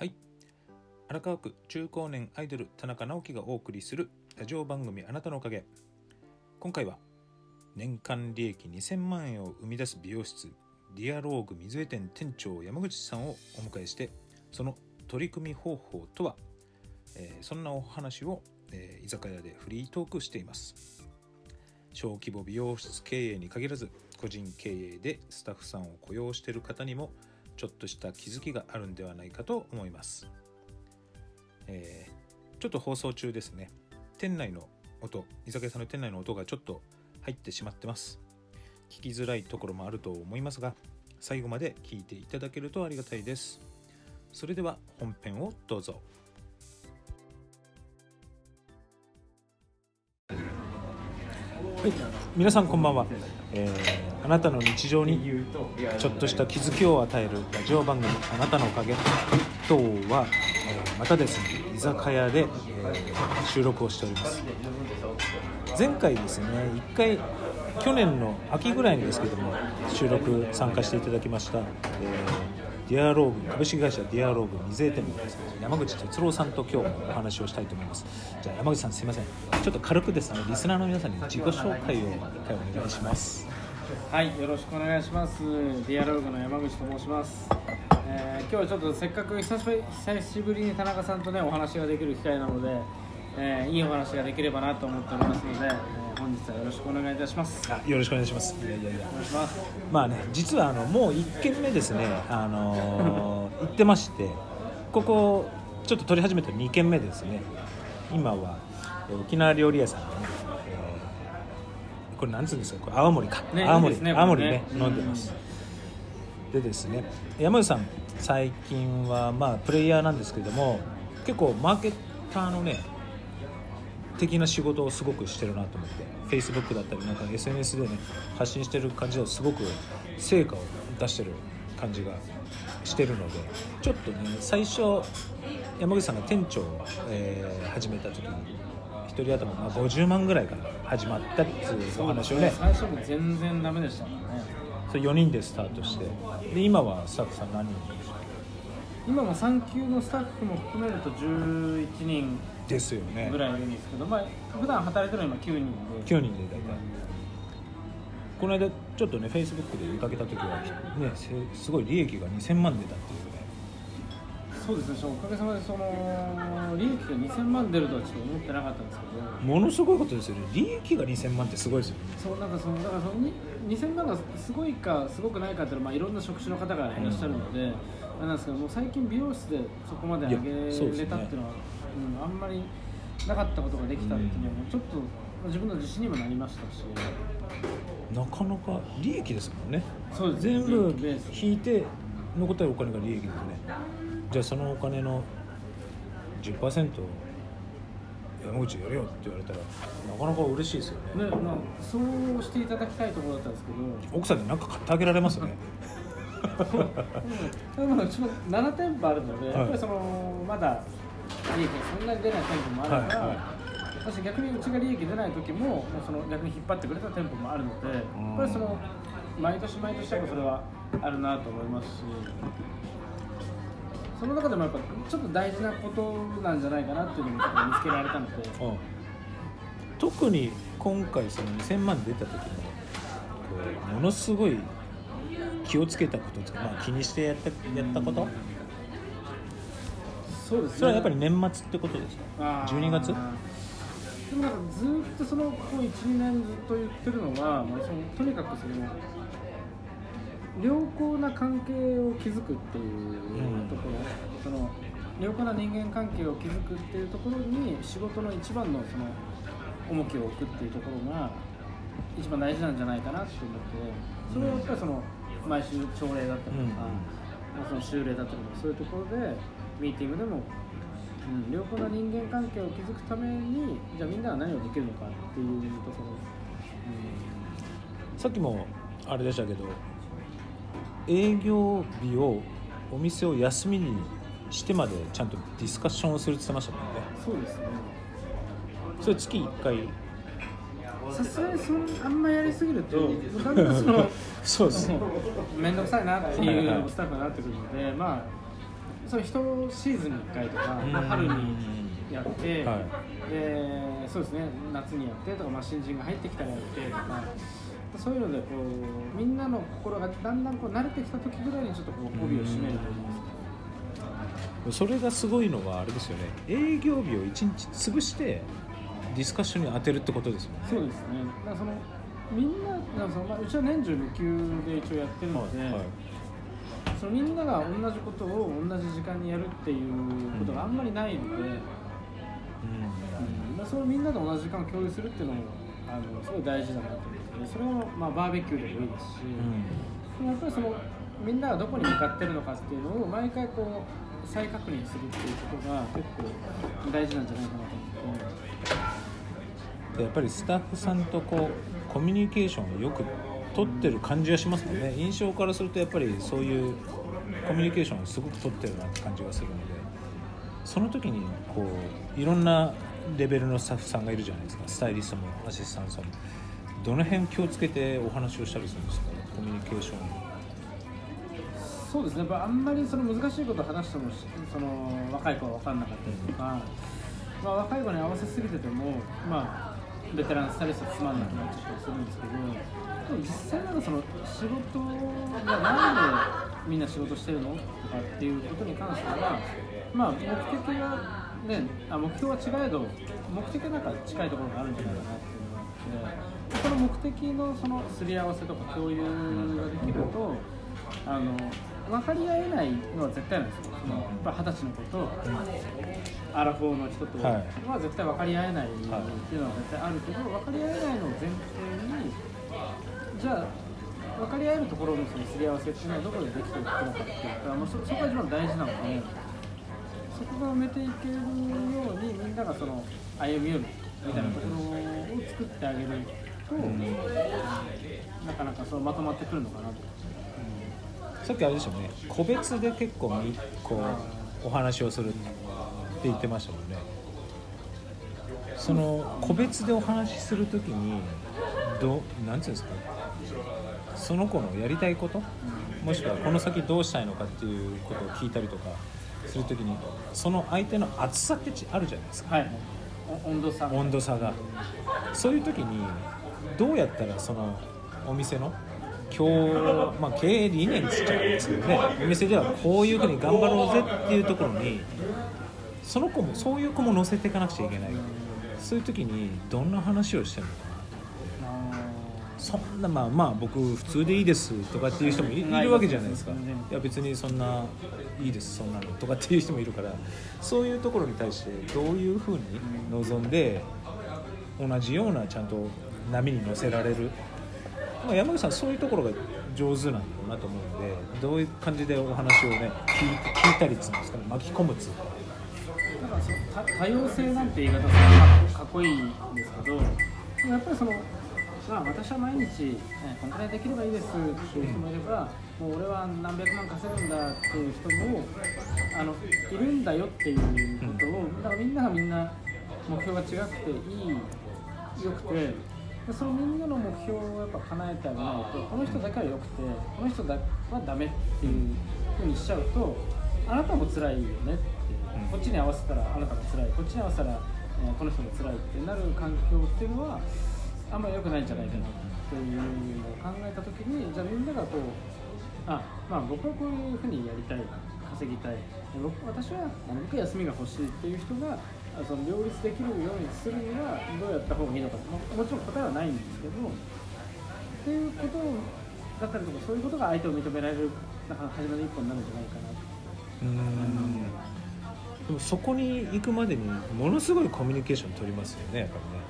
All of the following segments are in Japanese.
はい。荒川区中高年アイドル田中直樹がお送りするラジオ番組あなたのおかげ。今回は年間利益2000万円を生み出す美容室ディアローグ水江店店長山口さんをお迎えしてその取り組み方法とは、えーそんなお話を、えー居酒屋でフリートークしています。小規模美容室経営に限らず個人経営でスタッフさんを雇用している方にもちょっとした気づきがあるんではないかと思います、えーちょっと放送中ですね。店内の音居酒屋さんの店内の音がちょっと入ってしまってます。聞きづらいところもあると思いますが最後まで聞いていただけるとありがたいです。それでは本編をどうぞ。はい、皆さんこんばんは、えーあなたの日常にちょっとした気づきを与えるラジオ番組「あなたのおかげ」今日は、えーまたですね居酒屋で、えー収録をしております。前回ですね1回去年の秋ぐらいにですけども収録参加していただきました、えーディアローグ株式会社ディアローグ水江店の山口哲郎さんと今日もお話をしたいと思いますじゃあ山口さんすいませんちょっと軽くですねリスナーの皆さんに自己紹介を一回お願いしますはい、よろしくお願いします。ディアローグの山口と申します。えー今日はちょっとせっかく久しぶり久しぶりに田中さんとねお話ができる機会なので、えーいいお話ができればなと思っておりますので、本日はよろしくお願いいたします。あよろしくお願いします。いやいやいやお願いします。まあね実はあのもう1軒目ですね。あのー 行ってましてここちょっと撮り始めて2軒目ですね。今はえー沖縄料理屋さんのね、えーこれなんつうんですか？これ青森か、ね青森。いいですね青森ね。ね飲んでます、でですね山口さん最近はまあプレイヤーなんですけども結構マーケターのね的な仕事をすごくしてるなと思って Facebook だったりなんか SNS でね発信してる感じではすごく成果を出してる感じがしてるのでちょっとね最初山口さんが店長を、えー始めた時に1人頭まあ50万ぐらいから始まったっていうお話をね最初も全然ダメでしたからね。それ4人でスタートしてで今はスタッフさん何人今も産休のスタッフも含めると11人ですよねぐらいいるんですけど、まあ普段働いてるのは今9人で。9人で大体この間ちょっとねフェイスブックで見かけた時はねせすごい利益が2000万出たっていうねそうですね。おかげさまでその利益が2000万出るとはちょっと思ってなかったんですけど。ものすごいことですよね利益が2000万ってすごいですよねそうなんかそのだからそのに2000万がすごいかすごくないかっていうのは、まあ、いろんな職種の方がいらっしゃるので、あれなんですけどもう最近美容室でそこまで上げれたっていうのはうん、あんまりなかったことができたっていうのはもうちょっとまあ自分の自信にもなりましたし。なかなか利益ですもんね。そうです全部引いて残ったお金が利益ですね。じゃあそのお金の10%山口やれよって言われたらなかなか嬉しいですよね。ねまあ、そうしていただきたいところだったんですけど。奥さんに何か買ってあげられますよね でもうちも7店舗あるので、はい。やっぱりそのまだ利益がそんなに出ない店舗もあるから、はいはい。私逆にうちが利益出ない時ももうその逆に引っ張ってくれた店舗もあるので、やっぱりその毎年毎年やっぱそれはあるなと思いますしその中でもやっぱちょっと大事なことなんじゃないかなっていうのもちょっと見つけられたので。うん。特に今回その2000万出た時のものすごい気をつけたことですか、まあ、気にしてやったやったこと？そうですね。それはやっぱり年末ってことですか？あー。12月？でもなんかずーっとそのここ12年ずっと言ってるのはもうそのとにかくその良好な関係を築くっていうところ、その良好な人間関係を築くっていうところに仕事の一番のその重きを置くっていうところが一番大事なんじゃないかなって思ってそれはやっぱりその毎週朝礼だったりとか、まあその修例だったりとかそういうところでミーティングでもうん、良好な人間関係を築くためにじゃあみんなは何をできるのかっていうところ、さっきもあれでしたけど営業日をお店を休みにしてまでちゃんとディスカッションをするって言ってましたもんね。そうですね。それ月1回？さすがにそんあんまやりすぎるとだん。だんその そうです。ね面倒くさいなってはいうスタッフになってくるのでまあそれ一シーズンに1回とか、まあ、春にやって、はい。でそうですね夏にやってとか、まあ、新人が入ってきたらやってとかそういうのでこうみんなの心がだんだんこう慣れてきた時ぐらいにちょっとこう帯を締めるといいますか。それがすごいのはあれですよね。営業日を1日潰してディスカッションに当てるってことですよね。そうですね。だからそのみんななんかそのまあうちは年中無休で一応やってるので、はいはい。そのみんなが同じことを同じ時間にやるっていうことがあんまりないので、うん。まあそれをみんなと同じ時間を共有するっていうのもあのすごい大事だなと思って、それはまあバーベキューでもいいですし、うん。やっぱりそのみんながどこに向かってるのかっていうのを毎回こう再確認するっていうことが結構大事なんじゃないかなと思って。でやっぱりスタッフさんとこうコミュニケーションをよく取ってる感じがしますもんね。印象からするとやっぱりそういうコミュニケーションをすごく取ってるなって感じがするので。その時にこういろんなレベルのスタッフさんがいるじゃないですか。スタイリストもアシスタントさん。もどの辺気をつけてお話をしたりするんですか？コミュニケーションそうですね、やっぱあんまりその難しいことを話してもその若い子は分かんなかったりとか、まあ、若い子に合わせすぎてても、まあ、ベテランスタイリストつまんなくなっちゃったりするんですけど、でも実際なんかその仕事がなんでみんな仕事してるのとかっていうことに関しては、まあ、目的は、ね、あ目標は違えど、目的はなんか近いところがあるんじゃないかなっていうのがあって、その目的のそのすり合わせとか共有ができると、あの分かり合えないのは絶対なん。ですよ、そのやっぱ二十歳の子と、アラフォーの人とは絶対分かり合えないっていうのは絶対あるけど、分かり合えないのを前提に、じゃあ、分かり合えるところのそのすり合わせっていうのはどこでできていくのかっていうか、まあ、そそこが一番大事なので、そこが埋めていけるように、みんながその歩み寄るみたいなところを作ってあげると、なかなかそうまとまってくるのかなと。さっきあれでしたね。個別で結構みこうお話をする言ってましたもんね。その個別でお話しするときにどうなんていうんですか？その子のやりたいこと？もしくはこの先どうしたいのかっていうことを聞いたりとかするときにその相手の厚さってあるじゃないですか。はい、お温度差温度差が。そういう時にどうやったらそのお店の今日、まあ、経営理念っつっちゃうんですけどね。お店ではこういうふうに頑張ろうぜっていうところにその子もそういう子も乗せていかなくちゃいけない。そういう時にどんな話をしてるのかなあそんなまあまあ僕普通でいいですとかっていう人もいいるわけじゃないですか。いや別にそんないいですそんなのとかっていう人もいるから。そういうところに対してどういうふうに臨んで同じようなちゃんと波に乗せられる、まあ、山口さんそういうところが上手なんだろうなと思うのでどういう感じでお話をね聞いたりっつうんですかね？巻き込むっつうか多様性なんて言い方するかっこいいんですけどやっぱりそのまあ私は毎日、ね、このくらいできればいいですっていう人もいれば、もう俺は何百万稼ぐんだっていう人もあのいるんだよっていうことを、だからみんながみんな目標が違くていいよくてでそのみんなの目標をやっぱ叶えてあげないとこの人だけはよくてこの人だはダメっていうふうにしちゃうとあなたも辛いよねって、こっちに合わせたらあなたも辛い。こっちに合わせたら、えーこの人も辛いってなる環境っていうのはあんまり良くないんじゃないかなっていうのを考えた時にじゃあみんながこうあまあ僕はこういうふうにやりたい稼ぎたい。僕私はなるべく休みが欲しいっていう人があその両立できるようにするにはどうやった方がいいのか、まあもちろん答えはないんですけどっていうことだったりとかそういうことが相手を認められるなんか初めの一歩になるんじゃないかなうーんでもそこに行くまでにものすごいコミュニケーション取りますよねやっぱりね。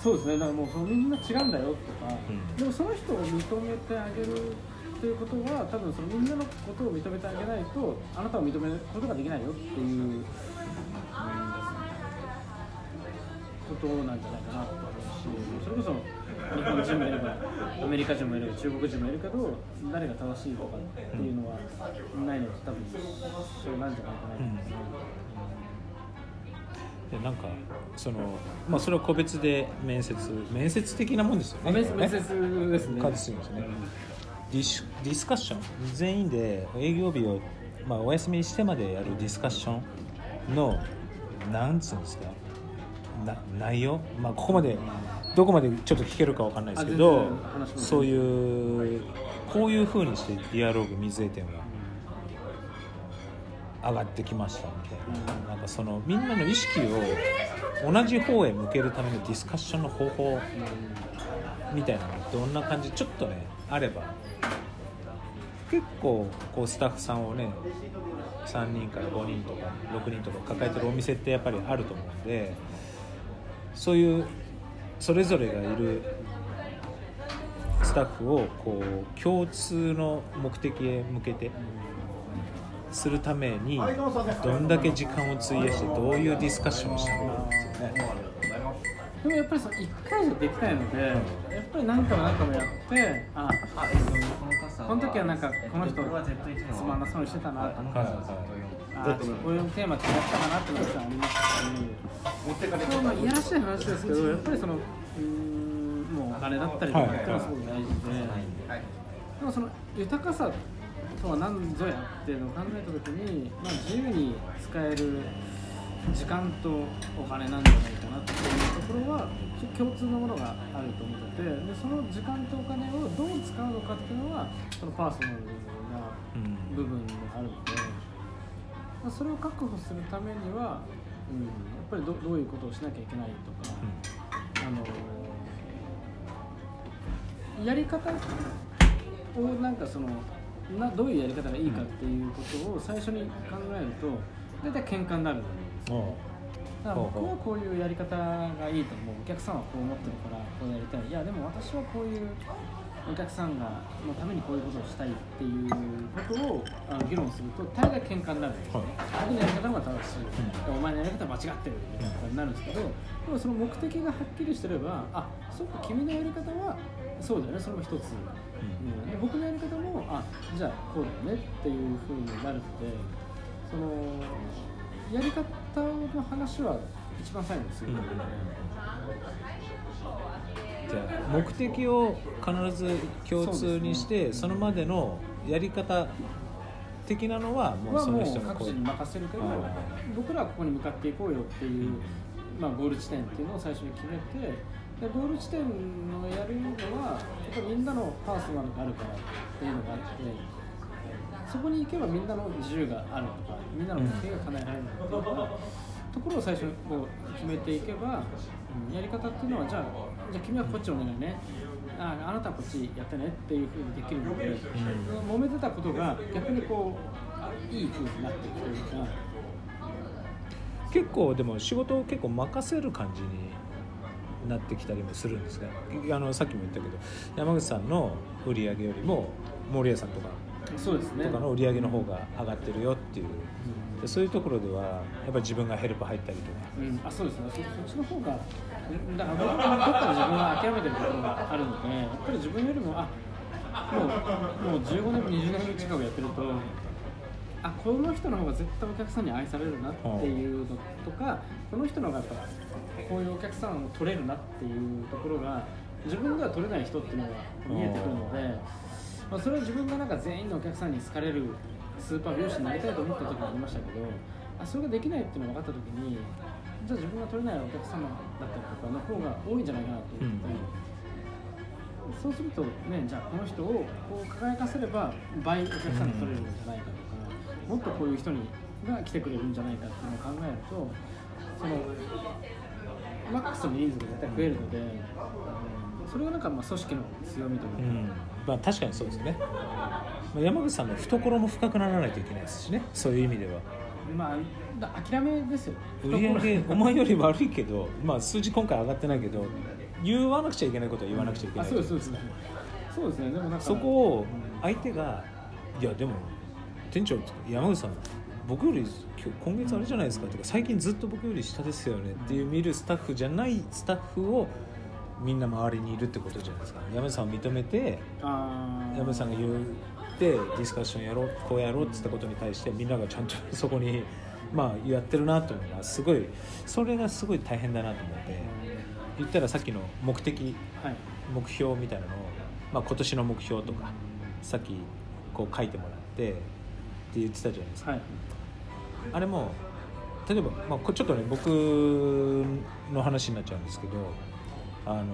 そうですね。だからもうそのみんな違うんだよとか、うん。でもその人を認めてあげるっていうことは多分そのみんなのことを認めてあげないとあなたを認めることができないよっていう、うんことなんじゃないかなと思うしそれこそ日本人もいればアメリカ人もいれば中国人もいるけど誰が正しいとかっていうのはないのと多分一緒なん。じゃないかなと思いますね。でなんかそのまあそれは個別で面接面接的なもんですよね。面面接ですね。感じするんですね。ディスディスカッション。全員で営業日をまあ、お休みしてまでやるディスカッションのなんつうんですか？な内容、まあ、ここまでどこまでちょっと聞けるかわかんないですけどそういうこういうふうにしてディアローグ水江店は上がってきましたみたいな。なんかそのみんなの意識を同じ方へ向けるためのディスカッションの方法みたいなのどんな感じちょっとねあれば結構こうスタッフさんをね3人から5人とか6人とか抱えてるお店ってやっぱりあると思うんでそういうそれぞれがいるスタッフをこう共通の目的へ向けてするためにどんだけ時間を費やしてどういうディスカッションをしたのかですよね。でもやっぱりその1回じゃできないので、やっぱり何回も何回もやってああ、えっと、この時はなんかこの人これは Z1 のつまんなそうにしてたなあのはい傘はあこういうテーマ違ったかなっていうのがありますし持ってかれまあいやらしい話ですけどやっぱりそのうん。もうお金だったりとかっていうのはすごく大事で、でもその豊かさとは何ぞやっていうのを考えた時に、まあ、自由に使える時間とお金なん。じゃないかなっていうところは共通のものがあると思っててでその時間とお金をどう使うのかっていうのはそのパーソナルな部分があるので、まあ、それを確保するためには、うん、やっぱりどどういうことをしなきゃいけないとか、あのやり方をなんかそのなどういうやり方がいいかっていうことを最初に考えると大体喧嘩になるんですよだから僕はこういうやり方がいいと思うお客さんはこう思ってるからこうやりたい。いやでも私はこういうお客さんがのためにこういうことをしたいっていうことをあの議論すると大概喧嘩になるんですよね、僕のやり方の方が正しい、お前のやり方は間違ってるみたいなことになるんですけどでもその目的がはっきりしてればあそっか君のやり方はそうだよね。それも一つ、うん、で僕のやり方もあじゃあこうだよねっていうふうになるのでそのやり方の話は一番最後ですよ、うん。じゃあ目的を必ず共通にしてそ,、そのまでのやり方的なのはもうその人のこう各自に任せるけど、はい僕らはここに向かっていこうよっていう、まあ、ゴール地点っていうのを最初に決めてでゴール地点のやるのはやっぱりみんなのパーソナルがあるからっていうのがあってそこに行けばみんなの自由があるとかみんなの目的が叶えられるっていうようなところを最初にこう決めていけば、うんやり方っていうのはじゃあじゃあ君はこっちお願いね。ああなたはこっちやってねっていうふうにできるので、揉めてたことが逆にこういいふうになっていくというか。結構でも仕事を結構任せる感じになってきたりもするんですがあのさっきも言ったけど山口さんの売り上げよりも森谷さんとか。そうですね。とかの売り上げの方が上がってるよっていう。でそういうところではやっぱり自分がヘルプ入ったりとか。うん、あそうですね。そそっちの方がだから僕はどっかで自分は諦めてるところがあるのでやっぱり自分よりもあもうもう15年20年近くやってるとあこの人の方が絶対お客さんに愛されるなっていうのとかこの人の方がやっぱこういうお客さんを取れるなっていうところが自分では取れない人っていうのが見えてくるので、まあ、それは自分がなんか全員のお客さんに好かれるスーパー美容師になりたいと思った時もありましたけどあそれができないっていうのが分かった時にじゃあ自分が取れないお客様だったりとかの方が多いんじゃないかなと思って、そうするとねじゃあこの人をこう輝かせれば倍お客さんが取れるんじゃないかとか、もっとこういう人にが来てくれるんじゃないかっていうのを考えるとそのマックスの人数が絶対増えるので、うんそれがなんかまあ組織の強みというか、うん。まあ確かにそうですね。まあ山口さんの懐も深くならないといけないですしね。そういう意味ではまあだ諦めですよ。ね売り上げお前より悪いけど、まあ、数字今回上がってないけど言わなくちゃいけないことは言わなくちゃいけないあそうですそうですそうですね。でもなんかそこを相手が「いやでも店長山口さん僕より今月あれじゃないですか」とか「最近ずっと僕より下ですよね」っていう見るスタッフじゃないスタッフをみんな周りにいるってことじゃないですか。山口さんを認めて山口さんが言ってディスカッションやろうこうやろうって言ったことに対してみんながちゃんと そこにまあやってるなと思うのはすごいそれがすごい大変だなと思って言ったらさっきの目的はい。目標みたいなのを、まあ、今年の目標とかさっきこう書いてもらってって言ってたじゃないですか。はい。あれも例えば、まあ、ちょっとね僕の話になっちゃうんですけどあの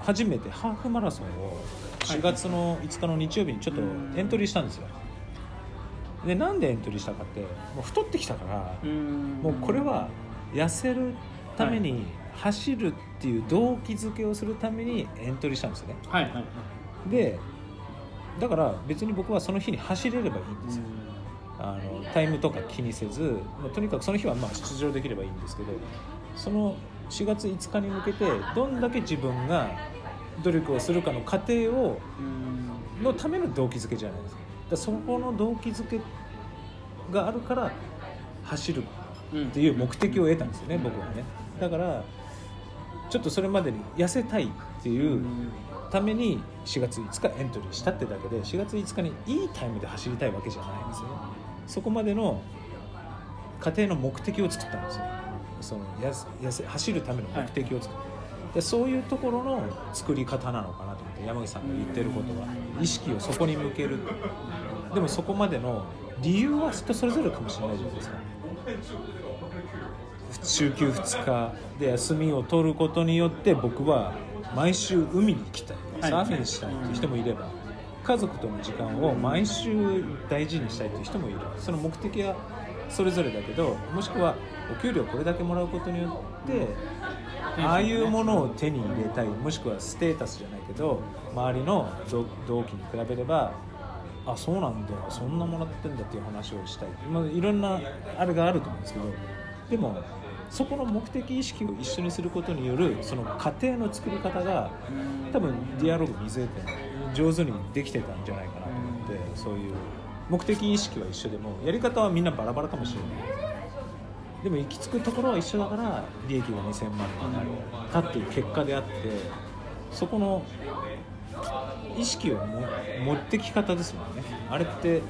初めてハーフマラソンを4月の5日の日曜日にちょっとエントリーしたんですよ。でなんでエントリーしたかってもう太ってきたからうん。もうこれは痩せるために走るっていう動機づけをするためにエントリーしたんですよね。はいはいはい。でだから別に僕はその日に走れればいいんですよ。あのタイムとか気にせず、まあとにかくその日はまあ出場できればいいんですけどその4月5日に向けてどんだけ自分が努力をするかの過程をうん。のための動機づけじゃないですか。だそこの動機づけがあるから走るうんっていう目的を得たんですよね僕はね。だからちょっとそれまでに痩せたいっていうために4月5日エントリーしたってだけで4月5日にいいタイムで走りたいわけじゃないんですよね。そこまでの過程の目的を作ったんですよそのやすやせ走るための目的を作る、でそういうところの作り方なのかなと思って山口さんが言ってることは意識をそこに向けるでもそこまでの理由は人それぞれかもしれないじゃないですか。週休2日で休みを取ることによって僕は毎週海に行きたい。はい。サーフィンしたいっていう人もいれば家族との時間を毎週大事にしたいっていう人もいる。その目的はそれぞれだけどもしくはお給料これだけもらうことによってああいうものを手に入れたいもしくはステータスじゃないけど周りの同同期に比べればあそうなんだそんなもらってんだっていう話をしたい、まあ、いろんなあれがあると思うんですけどでもそこの目的意識を一緒にすることによるその過程の作り方が多分ディアログ水江店上手にできてたんじゃないかなと思ってそういう目的意識は一緒でもやり方はみんなバラバラかもしれない。でも行き着くところは一緒だから利益が2000万になったっていう結果であってそこの意識をも持ってき方ですもんね。あれって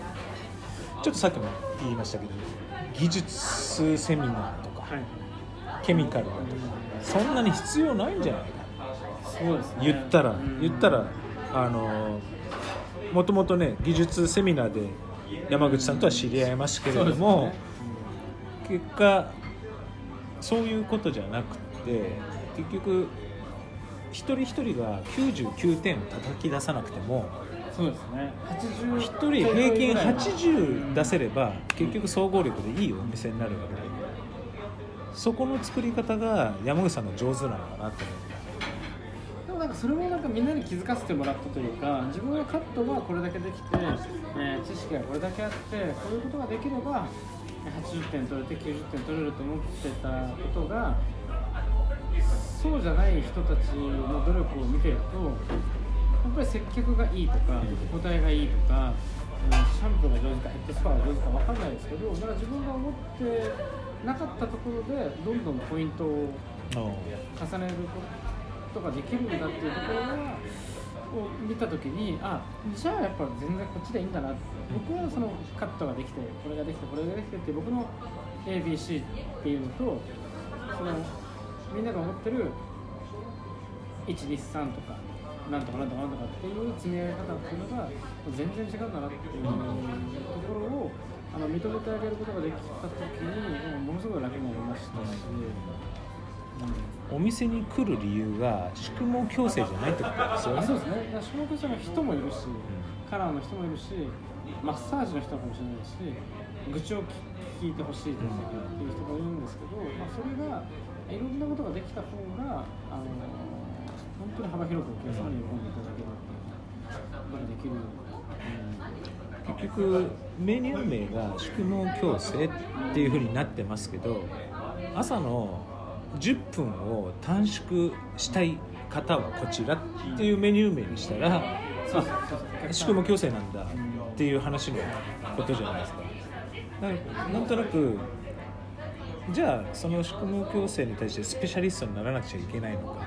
ちょっとさっきも言いましたけど技術セミナーとかはい。ケミカルだとかそんなに必要ないんじゃないか。そうですね。言ったらうん。言ったらあのもともとね技術セミナーで山口さんとは知り合いましたけれども、結果そういうことじゃなくて結局一人一人が99点を叩き出さなくてもそうですね。80一人平均80出せれば結局総合力でいいお店になるわけでそこの作り方が山口さんの上手なのかなと思って。でもなんかそれもなんかみんなに気づかせてもらったというか自分はカットがこれだけできて、えー知識がこれだけあってこういうことができればえー80点取れて90点取れると思ってたことがそうじゃない人たちの努力を見てるとやっぱり接客がいいとかお答えがいいとか、うんシャンプーが上手かヘッドスパが上手か分かんないですけどだから自分が思ってなかったところでどんどんポイントを重ねることができるんだっていうところがを見た時にあじゃあやっぱ全然こっちでいいんだなって僕はそのカットができてこれができてこれができてって僕の ABC っていうのとそのみんなが思ってる123とかなんとかなんとかなんとかっていう積み上げ方っていうのが全然違うんだなっていうところをあの認めてあげることができた時にものすごい楽になりましたし。うんお店に来る理由が宿毛矯正じゃないってことですよね。あそうですね、だから種目者の人もいるし、カラーの人もいるし、マッサージの人かもしれないし、愚痴を聞いてほしいとかっていう人もいるんですけど、まあ、それがいろんなことができた方が、あの本当に幅広くお客様に喜んでいただけることができる。結局メニュー名が宿毛矯正っていうふうになってますけど朝の10分を短縮したい方はこちらっていうメニュー名にしたら宿毛矯正なんだっていう話のことじゃないですか。だからなんとなくじゃあその宿毛矯正に対してスペシャリストにならなくちゃいけないのか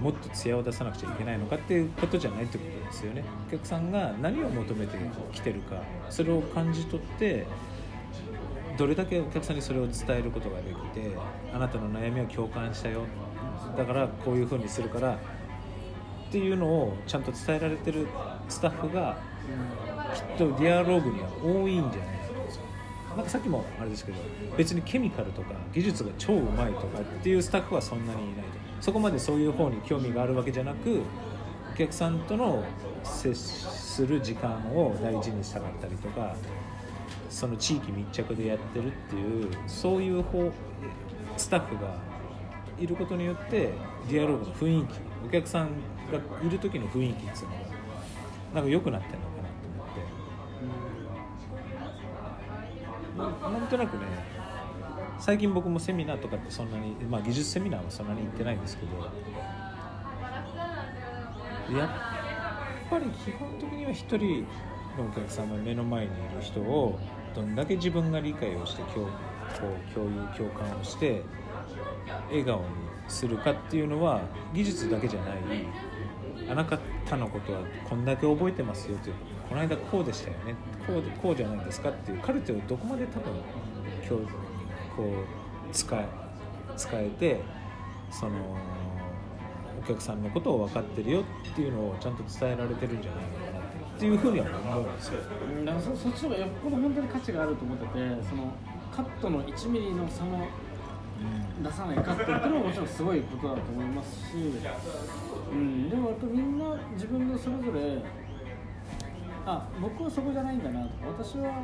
もっと艶を出さなくちゃいけないのかっていうことじゃないってことですよね。お客さんが何を求めてきてるかそれを感じ取ってどれだけお客さんにそれを伝えることができてあなたの悩みを共感したよ。だからこういうふうにするから。っていうのをちゃんと伝えられてるスタッフがきっとディアローグには多いんじゃないかなんかさっきもあれですけど別にケミカルとか技術が超うまいとかっていうスタッフはそんなにいないと。そこまでそういう方に興味があるわけじゃなくお客さんとの接する時間を大事にしたかったりとかその地域密着でやってるっていうそういう方スタッフがいることによってディアログの雰囲気お客さんがいる時の雰囲気っていうのがなんか良くなってるのかなと思って。ななんとなくね最近僕もセミナーとかってそんなに、まあ、技術セミナーはそんなに行ってないんですけどやっぱり基本的には一人のお客様目の前にいる人をどんだけ自分が理解をして共こう共有共感をして笑顔にするかっていうのは技術だけじゃない。あなたのことはこんだけ覚えてますよという。この間こうでしたよねこうでこうじゃないですかっていうカルテをどこまで多分今日こう使え使えてそのお客さんのことを分かってるよっていうのをちゃんと伝えられてるんじゃないのかなっていうふうには思うんですよ。うんだからそそっちの方がよっぽど本当に価値があると思っててそのカットの1ミリの差も出さないカットっていうのももちろんすごいことだと思いますし、うん、でもやっぱみんな自分のそれぞれあ僕はそこじゃないんだなとか私は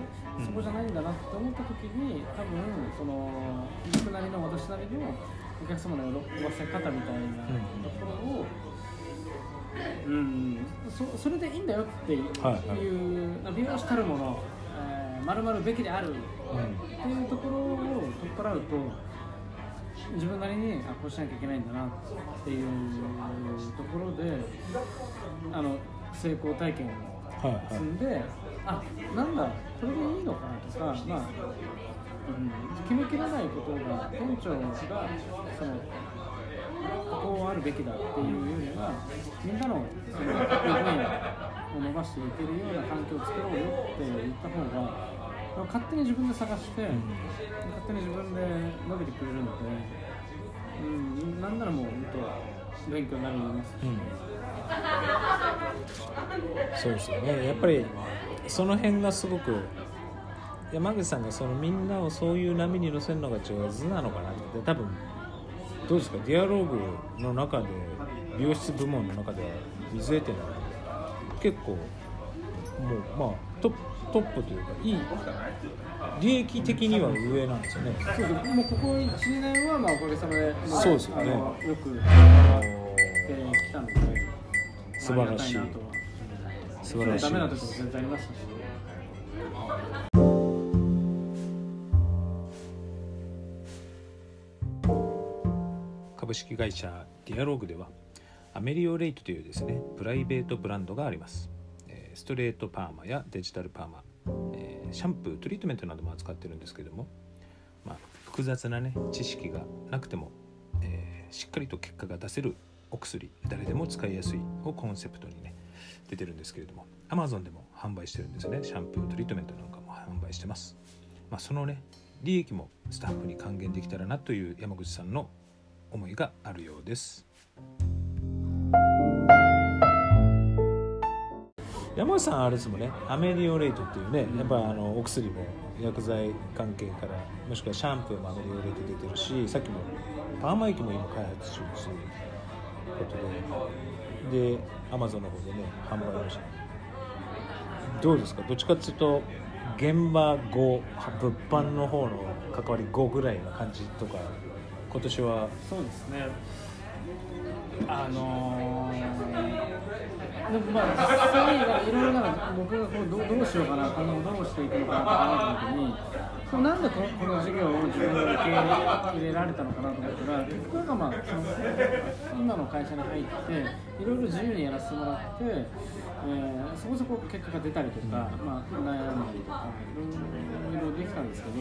そこじゃないんだなって思った時に多分その僕なりの私なりのお客様の喜ばせ方みたいなところを、うん、そそれでいいんだよっていう、はいはい。美容師たるもの、えー、丸々べきであるうんっていうところを取っ払うと自分なりにあこうしなきゃいけないんだなっていうところであの成功体験をはいはい。積んで、あなんだこれでいいのかなとか、まあうん、決めきらないことが店長がそのこうあるべきだっていうよりはみんなのその得意分を伸ばしていけるような環境を作ろうよって言った方が勝手に自分で探して、勝手に自分で伸びてくれるので、うん、なんならもう本当勉強になりますし、うんそうですよね。やっぱりその辺がすごく山口さんがそのみんなをそういう波に乗せるのが上手なのかなって多分どうですか？ディアログの中で美容室部門の中では水江店は結構もうまあトップトップというかいい利益的には上なんですよね。そうですもうここ1、2年はまあおかげさまで、もそうですよね。よくやってきたので、素晴らしい。素晴らしい。ダメなところも全然ありましたし。株式会社ディアローグではアメリオレイトというですねプライベートブランドがあります、ストレートパーマやデジタルパーマ、シャンプートリートメントなども扱ってるんですけども、まあ、複雑なね知識がなくても、えしっかりと結果が出せるお薬誰でも使いやすいをコンセプトにね出てるんですけれども Amazon でも販売してるんですね。シャンプートリートメントなんかも販売してます、まあ、そのね利益もスタッフに還元できたらなという山口さんの思いがあるようです。山口さんあれですもんね。アメリオレイトっていうねやっぱあのお薬も薬剤関係からもしくはシャンプーもアメリオレイト出てるしさっきもパーマ液も今開発中ということで。でアマゾンの方でね販売もして。どうですか？どっちかっていうと現場5物販の方の関わり5ぐらいな感じとか今年はそうですね。あのー、でもまあ実際いろいろな僕がこうどうどうしようかな今後どうしていくのかなって考えた時にそなんでこのこの授業を自分で受け入れられたのかなと思ったら結局なんかまあその今の会社に入っていろいろ自由にやらせてもらって、えーそこそこ結果が出たりとか、まあ、悩んだりとかいろいろできたんですけど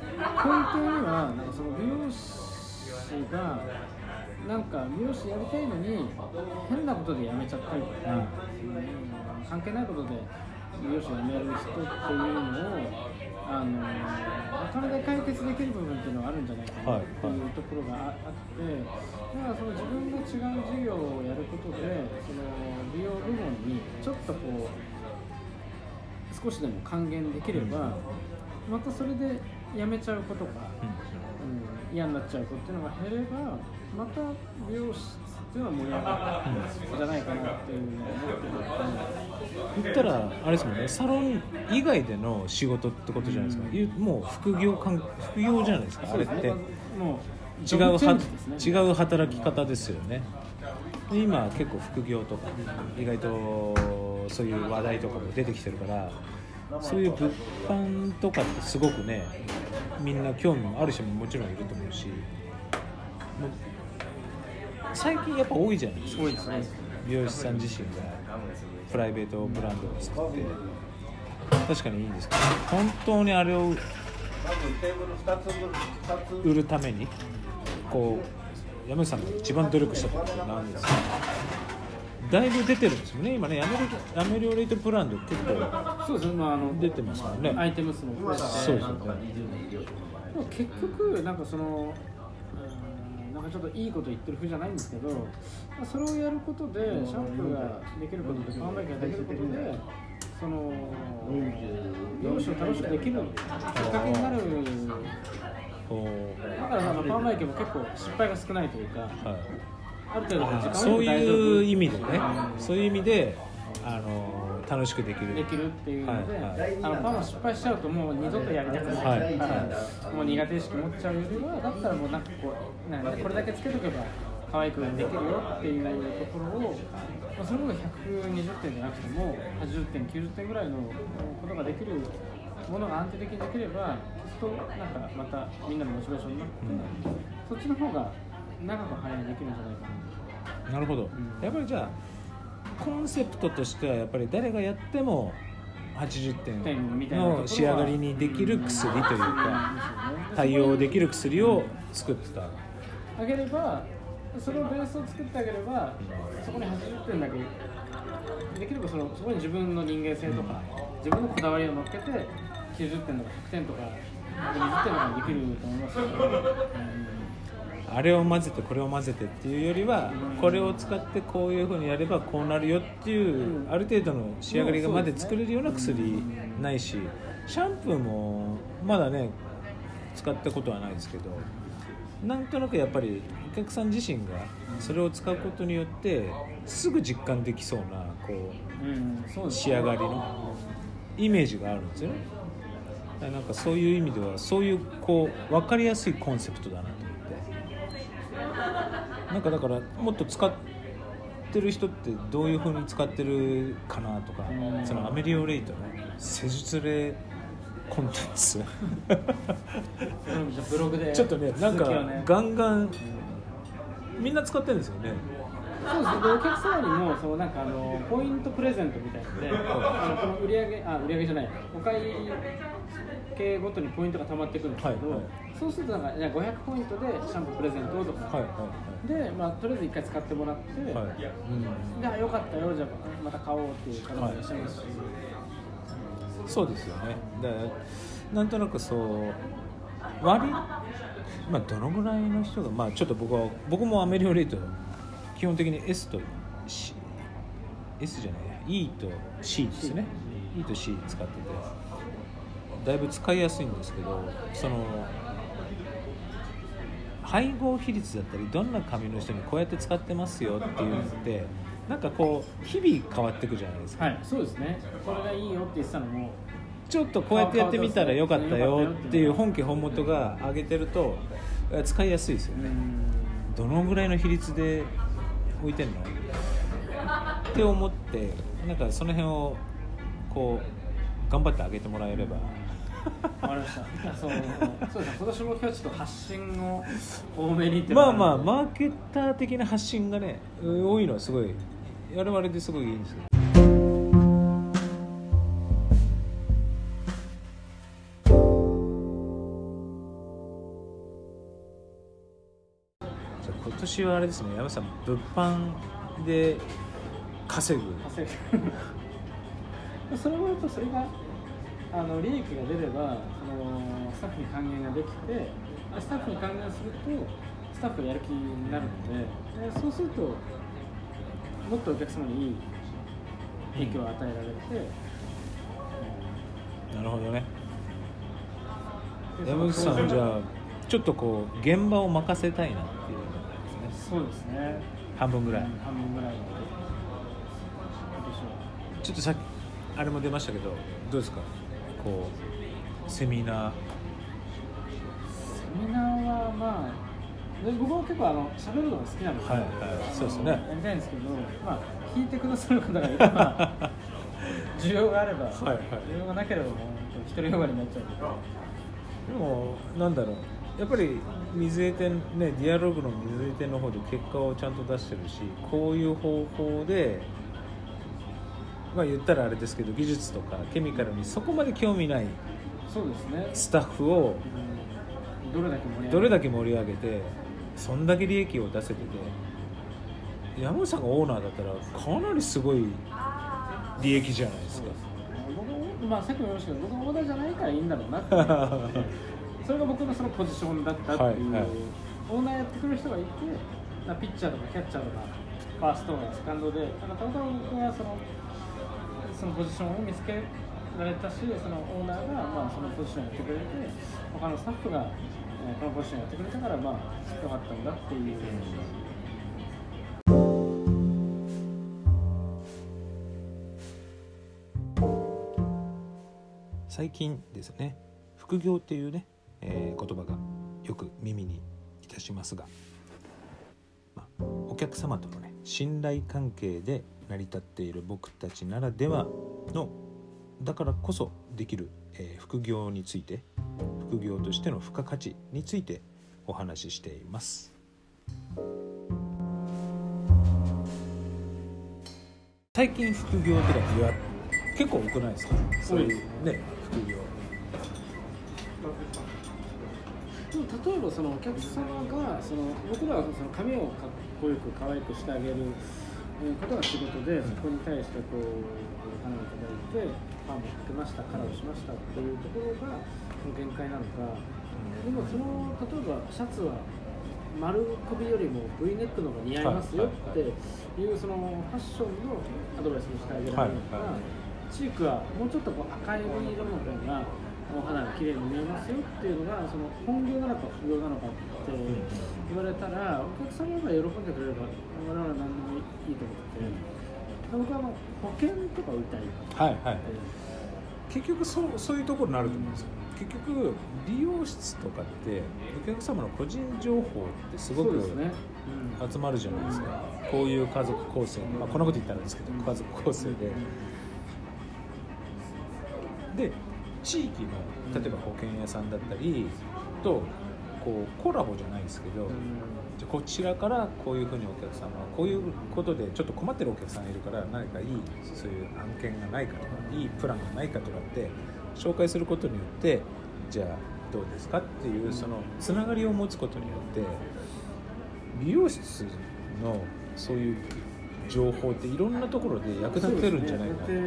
根底にはなんかその美容師がなんか美容師やりたいのに変なことで辞めちゃったりとか、うん関係ないことで美容師を辞める人っていうのをあのお金で解決できる部分っていうのはあるんじゃないかなっていうところがあってだからその自分が違う事業をやることでその美容部門にちょっとこう少しでも還元できれば、またそれで辞めちゃう子とか、うん、嫌になっちゃう子っていうのが減ればまた美容室っていうのは盛り上がる。ん。じゃないかなっていうのを思ってる。ので。言ったらあれですもんね。サロン以外での仕事ってことじゃないですか、ゆもう副業関副業じゃないですか。あれって。もう違うは違う働き方ですよね。で今結構副業とか意外とそういう話題とかも出てきてるからそういう物販とかってすごくねみんな興味もある人ももちろんいると思うし最近やっぱ多いじゃないですか。美容師さん自身がプライベートブランドを作って。確かにいいんですけど本当にあれを売るためにこう山内さんが一番努力したことって何ですか？だいぶ出てるんですよね。今ねやめるやめるレートブランド結構そうですね、まあ、あの出てますからね。アイテム数も増えてそうですよね結局なんかそのうんなんかちょっといいこと言ってる風じゃないんですけど、まあ、それをやることでシャンプーができることでパーマ液ができることでその美容師を楽しくできるきっかけになる。こだからあのパーマ液も結構失敗が少ないというかう、はいある程度の時間そういう意味でね。うんそういう意味であの楽しくできる。できるっていうので、はいはい。あのパンを失敗しちゃうともう二度とやりたくない、はいはい。もう苦手意識持っちゃうよりはだったらもうなんかこうなんかこれだけつけとけば可愛くできるよっていうところを、まあ、それこそ120点じゃなくても80点90点ぐらいのことができるものが安定的にできればきっとなんかまたみんなのモチベーションになって、そっちの方が長く早いできるんじゃないかな。なるほど、ん。やっぱりじゃあコンセプトとしてはやっぱり誰がやっても80点の仕上がりにできる薬というか対応できる薬を作ってた。あげればそれをベースを作ってあげればそこに80点だけできればそのそこに自分の人間性とか自分のこだわりを乗っけて90点とか100点とか120点とかにできると思いますし、あれを混ぜてこれを混ぜてっていうよりはこれを使ってこういうふうにやればこうなるよっていうある程度の仕上がりがまで作れるような薬ないしシャンプーもまだね使ったことはないですけどなんとなくやっぱりお客さん自身がそれを使うことによってすぐ実感できそうなこう仕上がりのイメージがあるんですよね。なんかそういう意味ではそういうこう分かりやすいコンセプトだななんかだからもっと使ってる人ってどういう風に使ってるかなとかうん。そのアメリオレイトの施術例コンテンツ。ブログでちょっとねなんかガンガンみんな使ってるんですよね。そうですね、でお客様にもそうなんかあのポイントプレゼントみたいなので、あのこの売り上げあ売り上げじゃない、お会計ごとにポイントが溜まっていくんですけど、はいはいそうするとなんかじゃあ500ポイントでシャンプープレゼントとか、はいはいでまあとりあえず一回使ってもらって、はい。であよかったよじゃあまた買おうっていう方もいらっしゃいます。し、そうですよね。だからなんとなくそう割りまあどのぐらいの人がまあちょっと僕は僕もアメリオレート基本的に S と C S じゃない E と C ですね。E と C 使ってて。だいぶ使いやすいんですけどその配合比率だったりどんな髪の人にこうやって使ってますよっていうのってなんかこう日々変わっていくじゃないですか。はい、そうですね、これがいいよって言ってたのも、ちょっとこうやってやってみたらよかったよっていう本家本元が上げてるとえ使いやすいですよね。うん。どのぐらいの比率で置いてんの？って思ってなんかその辺をこう頑張って上げてもらえればわかりました。そう、そうですね。今年も今日ちょっと発信を多めにってまあまあマーケッター的な発信がね多いのはすごい我々ですごいいいんですよじゃあ今年はあれですね山下さん物販で稼ぐ稼ぐ それもやっぱそれがあの利益が出ればそのスタッフに還元ができてでスタッフに還元するとスタッフがやる気になるのででそうするともっとお客様にいい影響を与えられて、うん。なるほどね。で山口さんじゃあちょっとこう現場を任せたいなっていうことですね。そうですね。半分ぐらい、うん半分ぐらいちょっとさっきあれも出ましたけどどうですか？こうセミナー。セミナーはまあで僕は結構あの喋るのが好きなんではいはいそうですね。やりたいんですけどまあ聞いてくださる方がいれば 需要があれば、はいはい。需要がなければもう独りよがりになっちゃうので。でもなんだろう。やっぱり水江店ねディアログの水江店の方で結果をちゃんと出してるしこういう方法でまあ言ったらあれですけど技術とかケミカルにそこまで興味ないそうですね、スタッフをうん。どれだけ盛り上げどれだけ盛り上げてそんだけ利益を出せてて。山口さんがオーナーだったらかなりすごい利益じゃないですか。まあさっきも言いましたけど僕のオーナーじゃないからいいんだろうなって それが僕のそのポジションだったっていう、はいはい。オーナーやってくれる人がいてまあピッチャーとかキャッチャーとかファーストとかセカンドでたまたま僕がそのそのポジションを見つけられたしそのオーナーがまあそのポジションやってくれて他のスタッフがこのポジションやってくれたからまあ良かったんだっていう。最近ですね副業っていうね、えー言葉がよく耳にいたしますが、まあ、お客様とのね信頼関係で成り立っている僕たちならではのだからこそできる、えー副業について副業としての付加価値についてお話ししています。最近副業とかってや結構多くないですか？そういうね副業。でも例えばそのお客様がその僕らはその髪をかっこよく可愛くしてあげるえーことが仕事でそこに対してこうお金をいただいてパーマかけましたカラーをしましたっていうところがその限界なのか。でもその例えばシャツは丸首よりも V ネックの方が似合いますよっていうそのファッションのアドバイスをしてあげられるのか、はいはチークはもうちょっとこう赤い色の方がお肌が綺麗に見えますよっていうのがその本業なのか副業なのかって言われたらお客様が喜んでくれれば我々は何でもいいと思ってて。僕はあの保険とか売りたいはいはい。結局そうそういうところになると思うんですよ。結局美容室とかってお客様の個人情報ってすごくそうですね、うん。集まるじゃないですか。こういう家族構成、まあ、こんなこと言ったらあれですけど家族構成で。で地域の例えば保険屋さんだったりとこうコラボじゃないですけど、じゃあこちらからこういうふうにお客様こういうことでちょっと困ってるお客さんいるから何かいいそういう案件がないかとかいいプランがないかとかって紹介することによってじゃあどうですかっていうそのつながりを持つことによって美容室のそういう情報っていろんなところで役立ってるんじゃないかな、で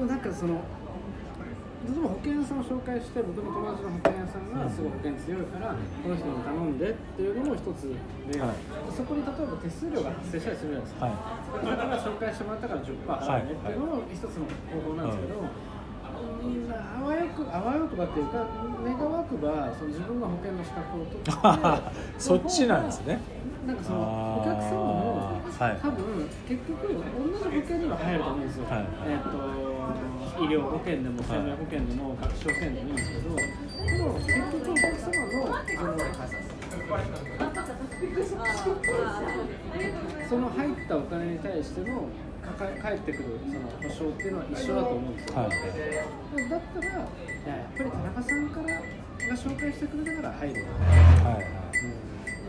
もなんかその例えば保険屋さんを紹介して僕の友達の保険屋さんがすごい保険強いからこの人に頼んでっていうのも一つで、はい。そこに例えば手数料が発生したりするじゃないですか、はい。だから紹介してもらったから10%払うねっていうのも一つの方法なんですけど、うんあわよくあわよくばっていうか願わくばその自分が保険の資格を取って そっちなんですね。なんかそのお客様も、あーはい。多分結局同じ保険には入ると思うんですよ、はいえっ、と医療保険でも生命保険でも学資保険でもいいんですけどでも結局お客様のそのその入ったお金に対してのかか返ってくるその保証っていうのは一緒だと思うんですよ、はい。だったらいややっぱり田中さんからが紹介してくれたから入る。はい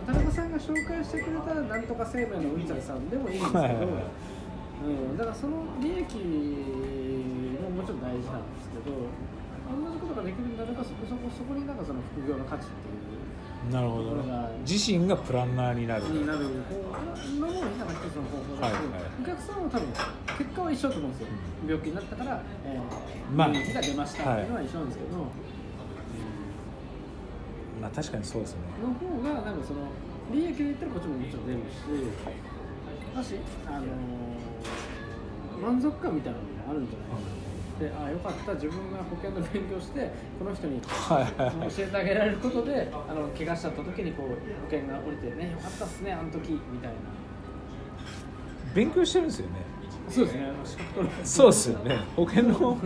田中さんが紹介してくれたなんとか生命のうんちゃんさんでもいいんですけど、はいはいはいうん、だからその利益ももちろん大事なんですけど同じことができるんだらそこそこそこになんかその副業の価値っていう。なるほど。ね自身がプランナーになる。になる方のもなんか一つの方法だし、はいはいお客さんは多分結果は一緒だと思うんですよ。病気になったから、えー、まあ利益が出ましたっていうのは一緒なんですけど、まあ確かにそうですね。の方がなんかその利益で言ったらこっちももちろん出るしだし、あのー満足感みたいなのもあるんじゃないかしてああよかった自分が保険の勉強してこの人に教えてあげられることであの怪我しちゃった時にこう保険が降りてねよかったっすねあの時みたいな。勉強してるんですよねそうですね。資格取るそうですよね。保険の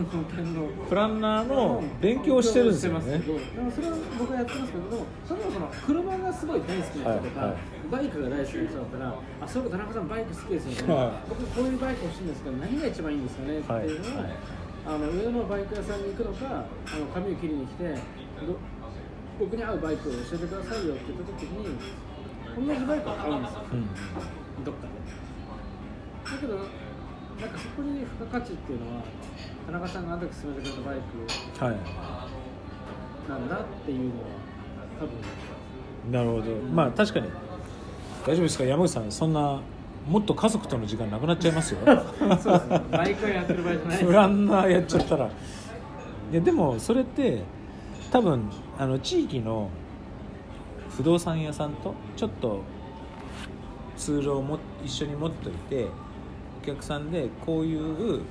プランナーの勉強をしてるんですよね。それは僕はやってますけどでもそれもその車がすごい大好きな人とか、はいはい。バイクが大好きな人だったらあそういえば田中さんバイク好きですよね、はい。僕こういうバイク欲しいんですけど何が一番いいんですかねっていうのを、はい。あの上のバイク屋さんに行くのかあの髪を切りに来てど僕に合うバイクを教えてくださいよって言った時に同じバイクを買うんですよ、うん。どっかで。だけどなんかそこに付加価値っていうのは田中さんがあの時勧めてくれたバイクはい。なんだっていうのは多分。なるほど。まあ確かに。大丈夫ですか？山口さんそんなもっと家族との時間なくなっちゃいますよ。そうですね。バイクをやってる場合じゃないプランナーやっちゃったら。いやでもそれって多分あの地域の不動産屋さんとちょっとツールをも一緒に持っといてお客さんでこういう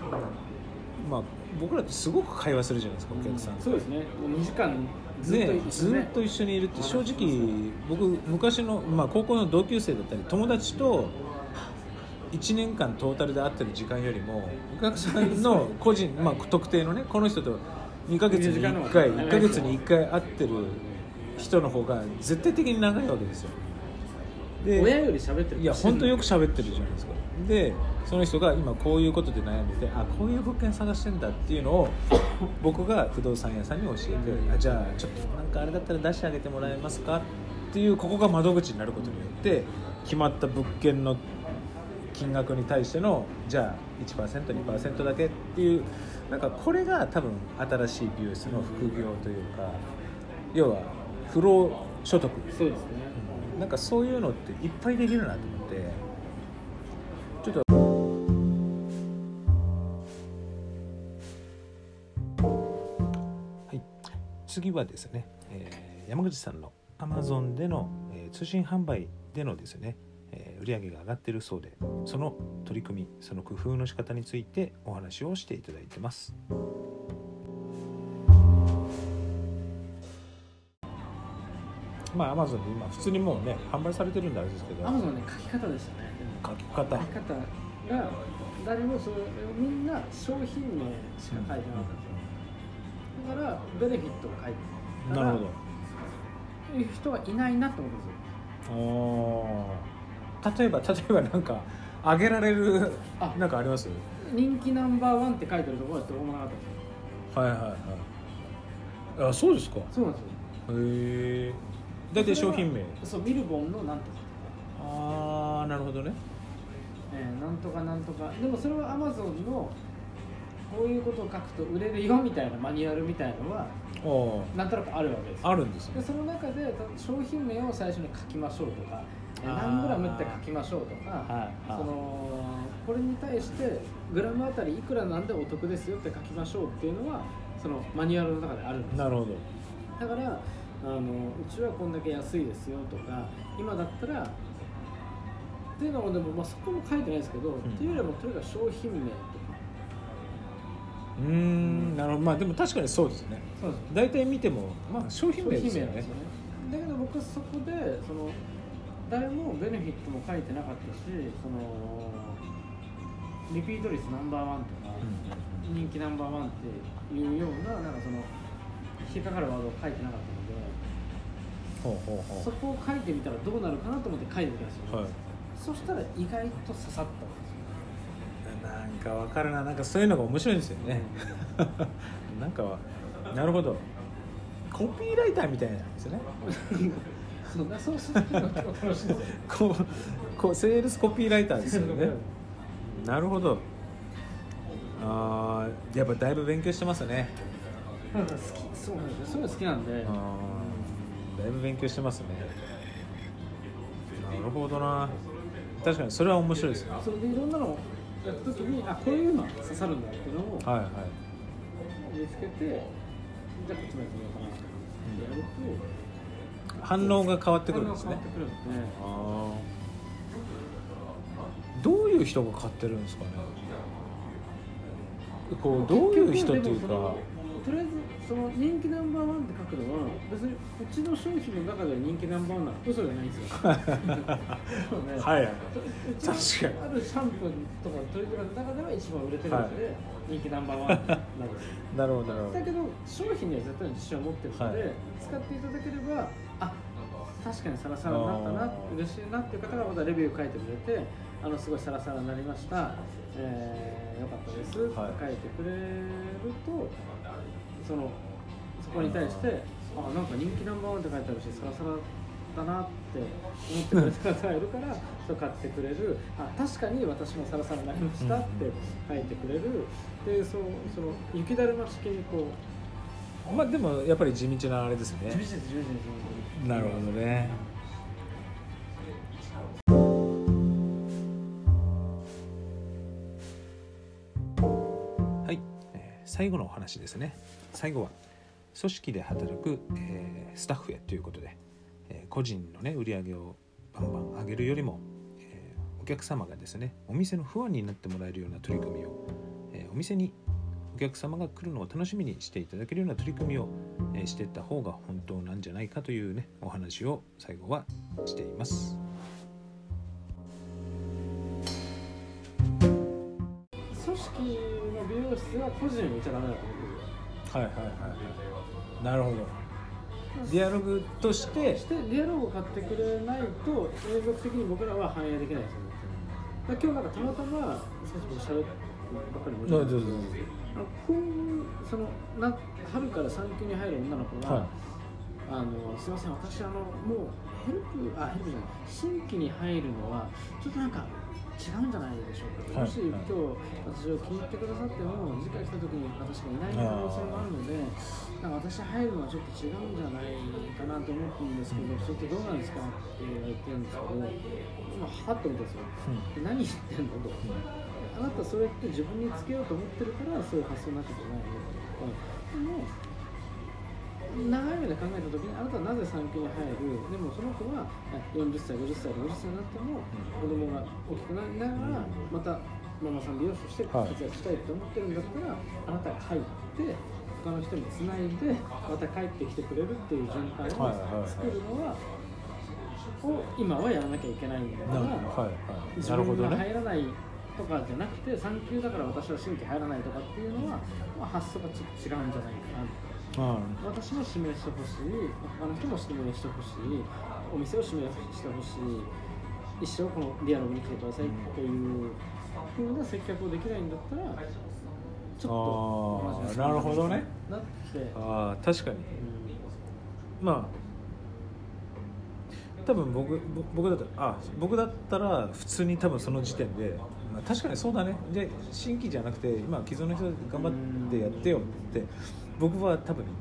まあ僕らってすごく会話するじゃないですかお客さんと。そうですね。もう2時間ずっとね一緒ね。ずっと一緒にいるって正直僕昔の、まあ、高校の同級生だったり友達と1年間トータルで会ってる時間よりもお客さんの 個人、まあ、特定のねこの人と2ヶ月に1回1ヶ月に1回会ってる人の方が絶対的に長いわけですよで親より喋ってるいや本当よく喋ってるじゃないですか。でその人が今こういうことで悩んでてあこういう物件探してんだっていうのを僕が不動産屋さんに教えてあじゃあちょっとなんかあれだったら出してあげてもらえますかっていうここが窓口になることによって決まった物件の金額に対してのじゃあ 1%2% だけっていうなんかこれが多分新しい美容室の副業というか要は不労所得。そうですねなんかそういうのっていっぱいできるなと思って。ちょっと。はい。次はですね、えー山口さんの Amazon での、えー通信販売でのですね、えー売り上げが上がっているそうでその取り組みその工夫の仕方についてお話をしていただいてます。まあ Amazon で今普通にもうね販売されてるんであれですけど。アマゾンね書き方でしたね。書き方。書き方が誰もそれみんな商品名しか書いてなかったんですよ。だからベネフィットを書いてなるほど。いう人はいないなと思うんですよ。例えば例えばなんかあげられるあ。なんかあります？人気ナンバーワンって書いてるところだって思わなかったんです。よはいはいはい。あそうですか。へそうなんですよ。え大体商品名。そうミルボンのなんとか。ああなるほどね。えーなんとかなんとか。でもそれはアマゾンのこういうことを書くと売れるよみたいなマニュアルみたいのはなんとなくあるわけですよ。あるんですね。でその中で商品名を最初に書きましょうとか何グラムって書きましょうとかはいはい。そのこれに対してグラムあたりいくらなんでお得ですよって書きましょうっていうのはそのマニュアルの中であるんですよ。なるほど。だからあのうちはこんだけ安いですよとか今だったらっていうのもでも、まあ、そこも書いてないですけど、っていうよりもとにかく商品名とか。うーんなるほど。まあでも確かにそうですね。そうです。大体見てもまあ商品商名ですよね。ねだけど僕そこでその誰もベネフィットも書いてなかったしそのリピート率ナンバーワンとか、人気ナンバーワンっていうようななんかその引っかかるワードを書いてなかったそこを書いてみたらどうなるかなと思って書いてみたんですよ、うはい。そしたら意外と刺さったんですよ。なんかわかるな。なんかそういうのが面白いんですよね。なんかなるほど。コピーライターみたいなんですよね。そうだそうすると結構楽し こうこうセールスコピーライターですよね。なるほど。あーやっぱだいぶ勉強してますね。好き。そうなんですよ。そういうの好きなんで。あーだいぶ勉強してますね。なるほどな。確かにそれは面白いですね。それでいろんなのをやった時にあこういうのは刺さるんだっていうのをはいはい見つけてじゃあこっちもやってみようかなってやると反応が変わってくるんですね。反応が変わってくるんですねどういう人が買ってるんですかね。こうどういう人というかとりあえずその人気ナンバーワンって書くのは別にうちの商品の中では人気ナンバーワンなの。嘘じゃないんですよ。そうねはいはい。うちの確かに。あるシャンプーとかトリートメントの中では一番売れてるので、人気ナンバーワンなんで。すよなるほどなるほど。だけど商品には絶対に自信を持ってるので、はい。使っていただければあ確かにサラサラになったな嬉しいなっていう方がまたレビュー書いてくれてあのすごいサラサラになりました、えー、よかったですってはい。書いてくれると、そのそこに対してあなんか人気ナンバーワンって書いてあるしサラサラだなって思ってくれた方がいるからそう買ってくれる。あ確かに私もサラサラになりましたって書いてくれる。でそうその雪だるま式にこう。まあでもやっぱり地道なあれですね。地道です地道ですなるほどねはい、えー最後のお話ですね最後は組織で働く、えースタッフへということで、えー個人のね売り上げをバンバン上げるよりも、えーお客様がですねお店の不安になってもらえるような取り組みを、えーお店にお客様が来るのを楽しみにしていただけるような取り組みを、えーしていった方が本当なんじゃないかというねお話を最後はしています。組織の美容室は個人を見ちゃダメだと思ってはいはいはい。なるほど。るディアログとして。そしてディアログを買ってくれないと永続的に僕らは反映できないですよね今日なんかたまたまさっき僕喋ばっかり申し訳ないですけどあの今そのな春から産休に入る女の子が、はい。あのすいません私あのもうヘルプあヘルプじゃない。新規に入るのはちょっとなんか違うんじゃないでしょうか、はい。もし今日私を気に入ってくださっても次回来た時に私がいない可能性もあるのでなんか私入るのはちょっと違うんじゃないかなと思うんですけど、それってどうなんですかって言われてるんですけど今はっと見たんですよ、で何言ってんのと、あなたそれって自分につけようと思ってるからそういう発想になってくないの。とでも長い目で考えた時にあなたはなぜ産休に入る？でもその子はあ40歳50歳60歳になっても子供が大きくなりながらまたママさん美容師として活躍したいと思ってるんだったら、あなたが入って他の人につないでまた帰ってきてくれるっていう循環を作るのは、を今はやらなきゃいけないんだかなら、はいはい。自分が入らないとかじゃなくて産休だから私は新規入らないとかっていうのは、まあ、発想がちょっと違うんじゃないかなうん私も指名してほしい。他の人も指名してほしい。お店を指名してほしい。一生このディアログに来てくださいというふうな接客をできないんだったらちょっとなるほどね。なって、ああ確かに。うん。まあ多分僕ぼ僕だったらあ僕だったら普通に多分その時点で、まあ、確かにそうだね。で新規じゃなくて今既存の人頑張ってやってよって僕は多分言っ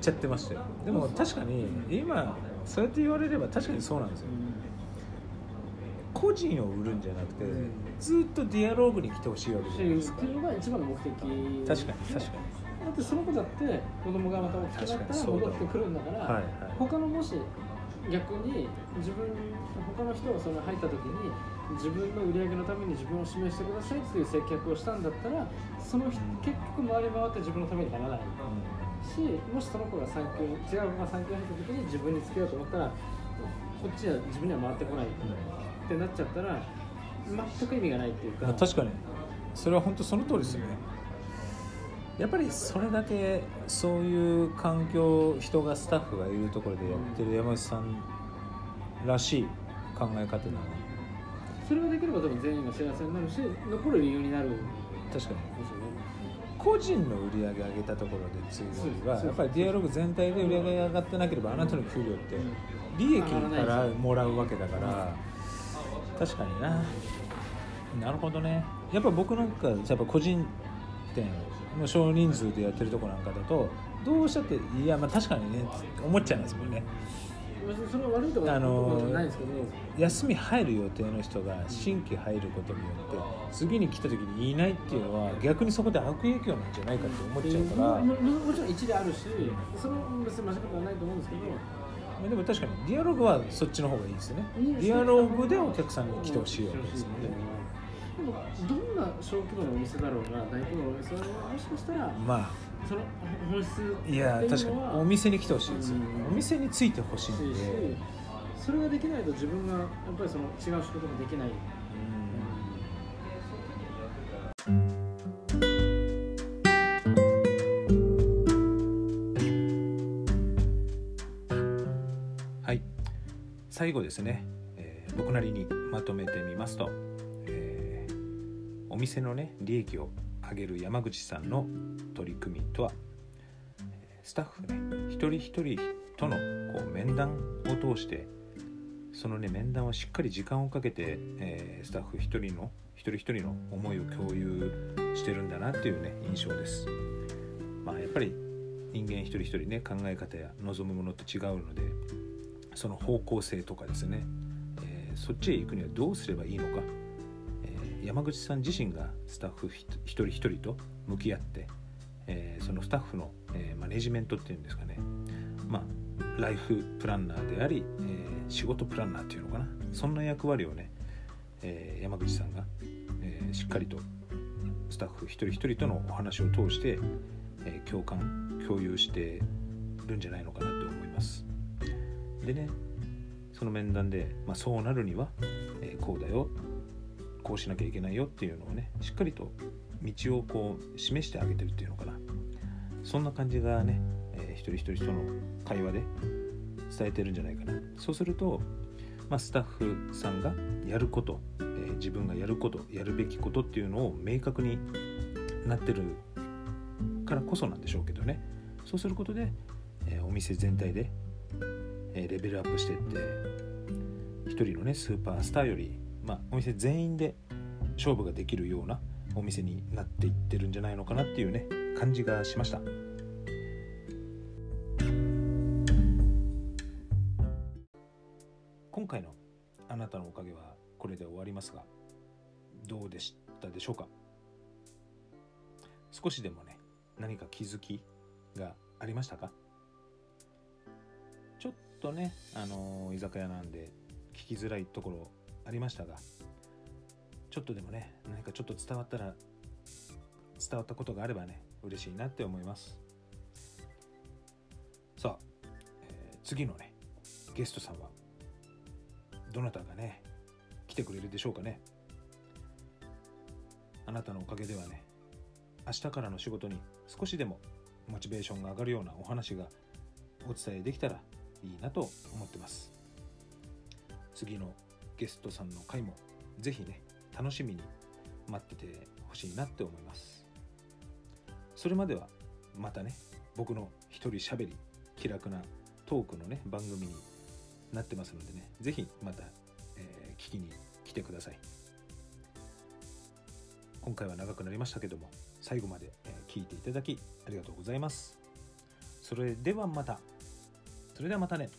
ちゃってましたよ。でも確かに今そうやって言われれば確かにそうなんですよ。個人を売るんじゃなくてうん。ずっとディアローグに来てほしいわけじゃないですか。っていうのが一番の目的。確かに確かに。だってその子だって子供がまた大きくなったら戻ってくるんだからはいはい。他のもし逆に自分他の人がその入った時に自分の売り上げのために自分を指名してくださいっていう接客をしたんだったらその結局回り回って自分のためにならないしもしその子が産休に違う子が産休に入った時に自分につけようと思ったらこっちは自分には回ってこないってなっちゃったら全く意味がないっていうか。まあ、確かに。それは本当その通りですよねやっぱりそれだけそういう環境人がスタッフがいるところでやってる山内さんらしい考え方だねそれができれば多分全員が幸せになるし残る理由になる。確かに個人の売り上げ上げたところで次はやっぱりディアログ全体で売り上げが上がってなければあなたの給料って利益からもらうわけだから確かにな。なるほどね。やっぱ僕なんかやっぱ個人店の少人数でやってるとこなんかだとどうしたっていやまあ確かにね思っちゃいますもんね。それは悪いとかあのーじゃないですけど。休み入る予定の人が新規入ることによって次に来た時にいないっていうのは逆にそこで悪影響なんじゃないかって思っちゃうから、もちろん一理あるしそれも別に間違ってはないと思うんですけど。まあでも確かにディアログはそっちの方がいいですよね。ディアログでお客さんに来てほしいわけですもんね。でもどんな小規模のお店だろうが大規模のお店だろうがもしかしたらまその本質あいや確かにお店に来てほしいですよ。うん。お店についてほしいしんで。それができないと自分がやっぱりその違う仕事もできない、はい。最後ですね、えー僕なりにまとめてみますと、えーお店のね利益を上げる山口さんの取り組みとはスタッフね一人一人とのこう面談を通してそのね面談をしっかり時間をかけて、えースタッフ一人の一人一人の思いを共有してるんだなっていうね印象です。まあやっぱり人間一人一人ね考え方や望むものって違うのでその方向性とかですね、えーそっちへ行くにはどうすればいいのか、山口さん自身がスタッフ一人一人と向き合って、えーそのスタッフの、えーマネジメントっていうんですかね。まあライフプランナーであり、えー仕事プランナーっていうのかな。そんな役割をね、え山口さんが、えしっかりとスタッフ一人一人とのお話を通して、え共感共有してるんじゃないのかなと思います。でねその面談で、まあ、そうなるには、えーこうだよ。こうしなきゃいけないよっていうのをねしっかりと道をこう示してあげてるっていうのかな。そんな感じがね、えー一人一人との会話で伝えてるんじゃないかな。そうすると、まあ、スタッフさんがやること、えー自分がやることやるべきことっていうのを明確になってるからこそなんでしょうけどね。そうすることで、えーお店全体で、えーレベルアップしていって一人のねスーパースターより、まあ、お店全員で勝負ができるようなお店になっていってるんじゃないのかなっていうね感じがしました。今回の「あなたのおかげ」はこれで終わりますがどうでしたでしょうか？少しでもね何か気づきがありましたか？ちょっとね、あのー居酒屋なんで聞きづらいところありましたがちょっとでもね何かちょっと伝わったら伝わったことがあればね嬉しいなって思います。さあ、えー次のねゲストさんはどなたがね来てくれるでしょうかね。あなたのおかげではね明日からの仕事に少しでもモチベーションが上がるようなお話がお伝えできたらいいなと思ってます。次のゲストさんの回もぜひね楽しみに待っててほしいなって思います。それまではまたね僕の一人しゃべり気楽なトークのね番組になってますのでねぜひまた、えー聞きに来てください。今回は長くなりましたけども最後まで、え聞いていただきありがとうございます。それではまた。それではまたね。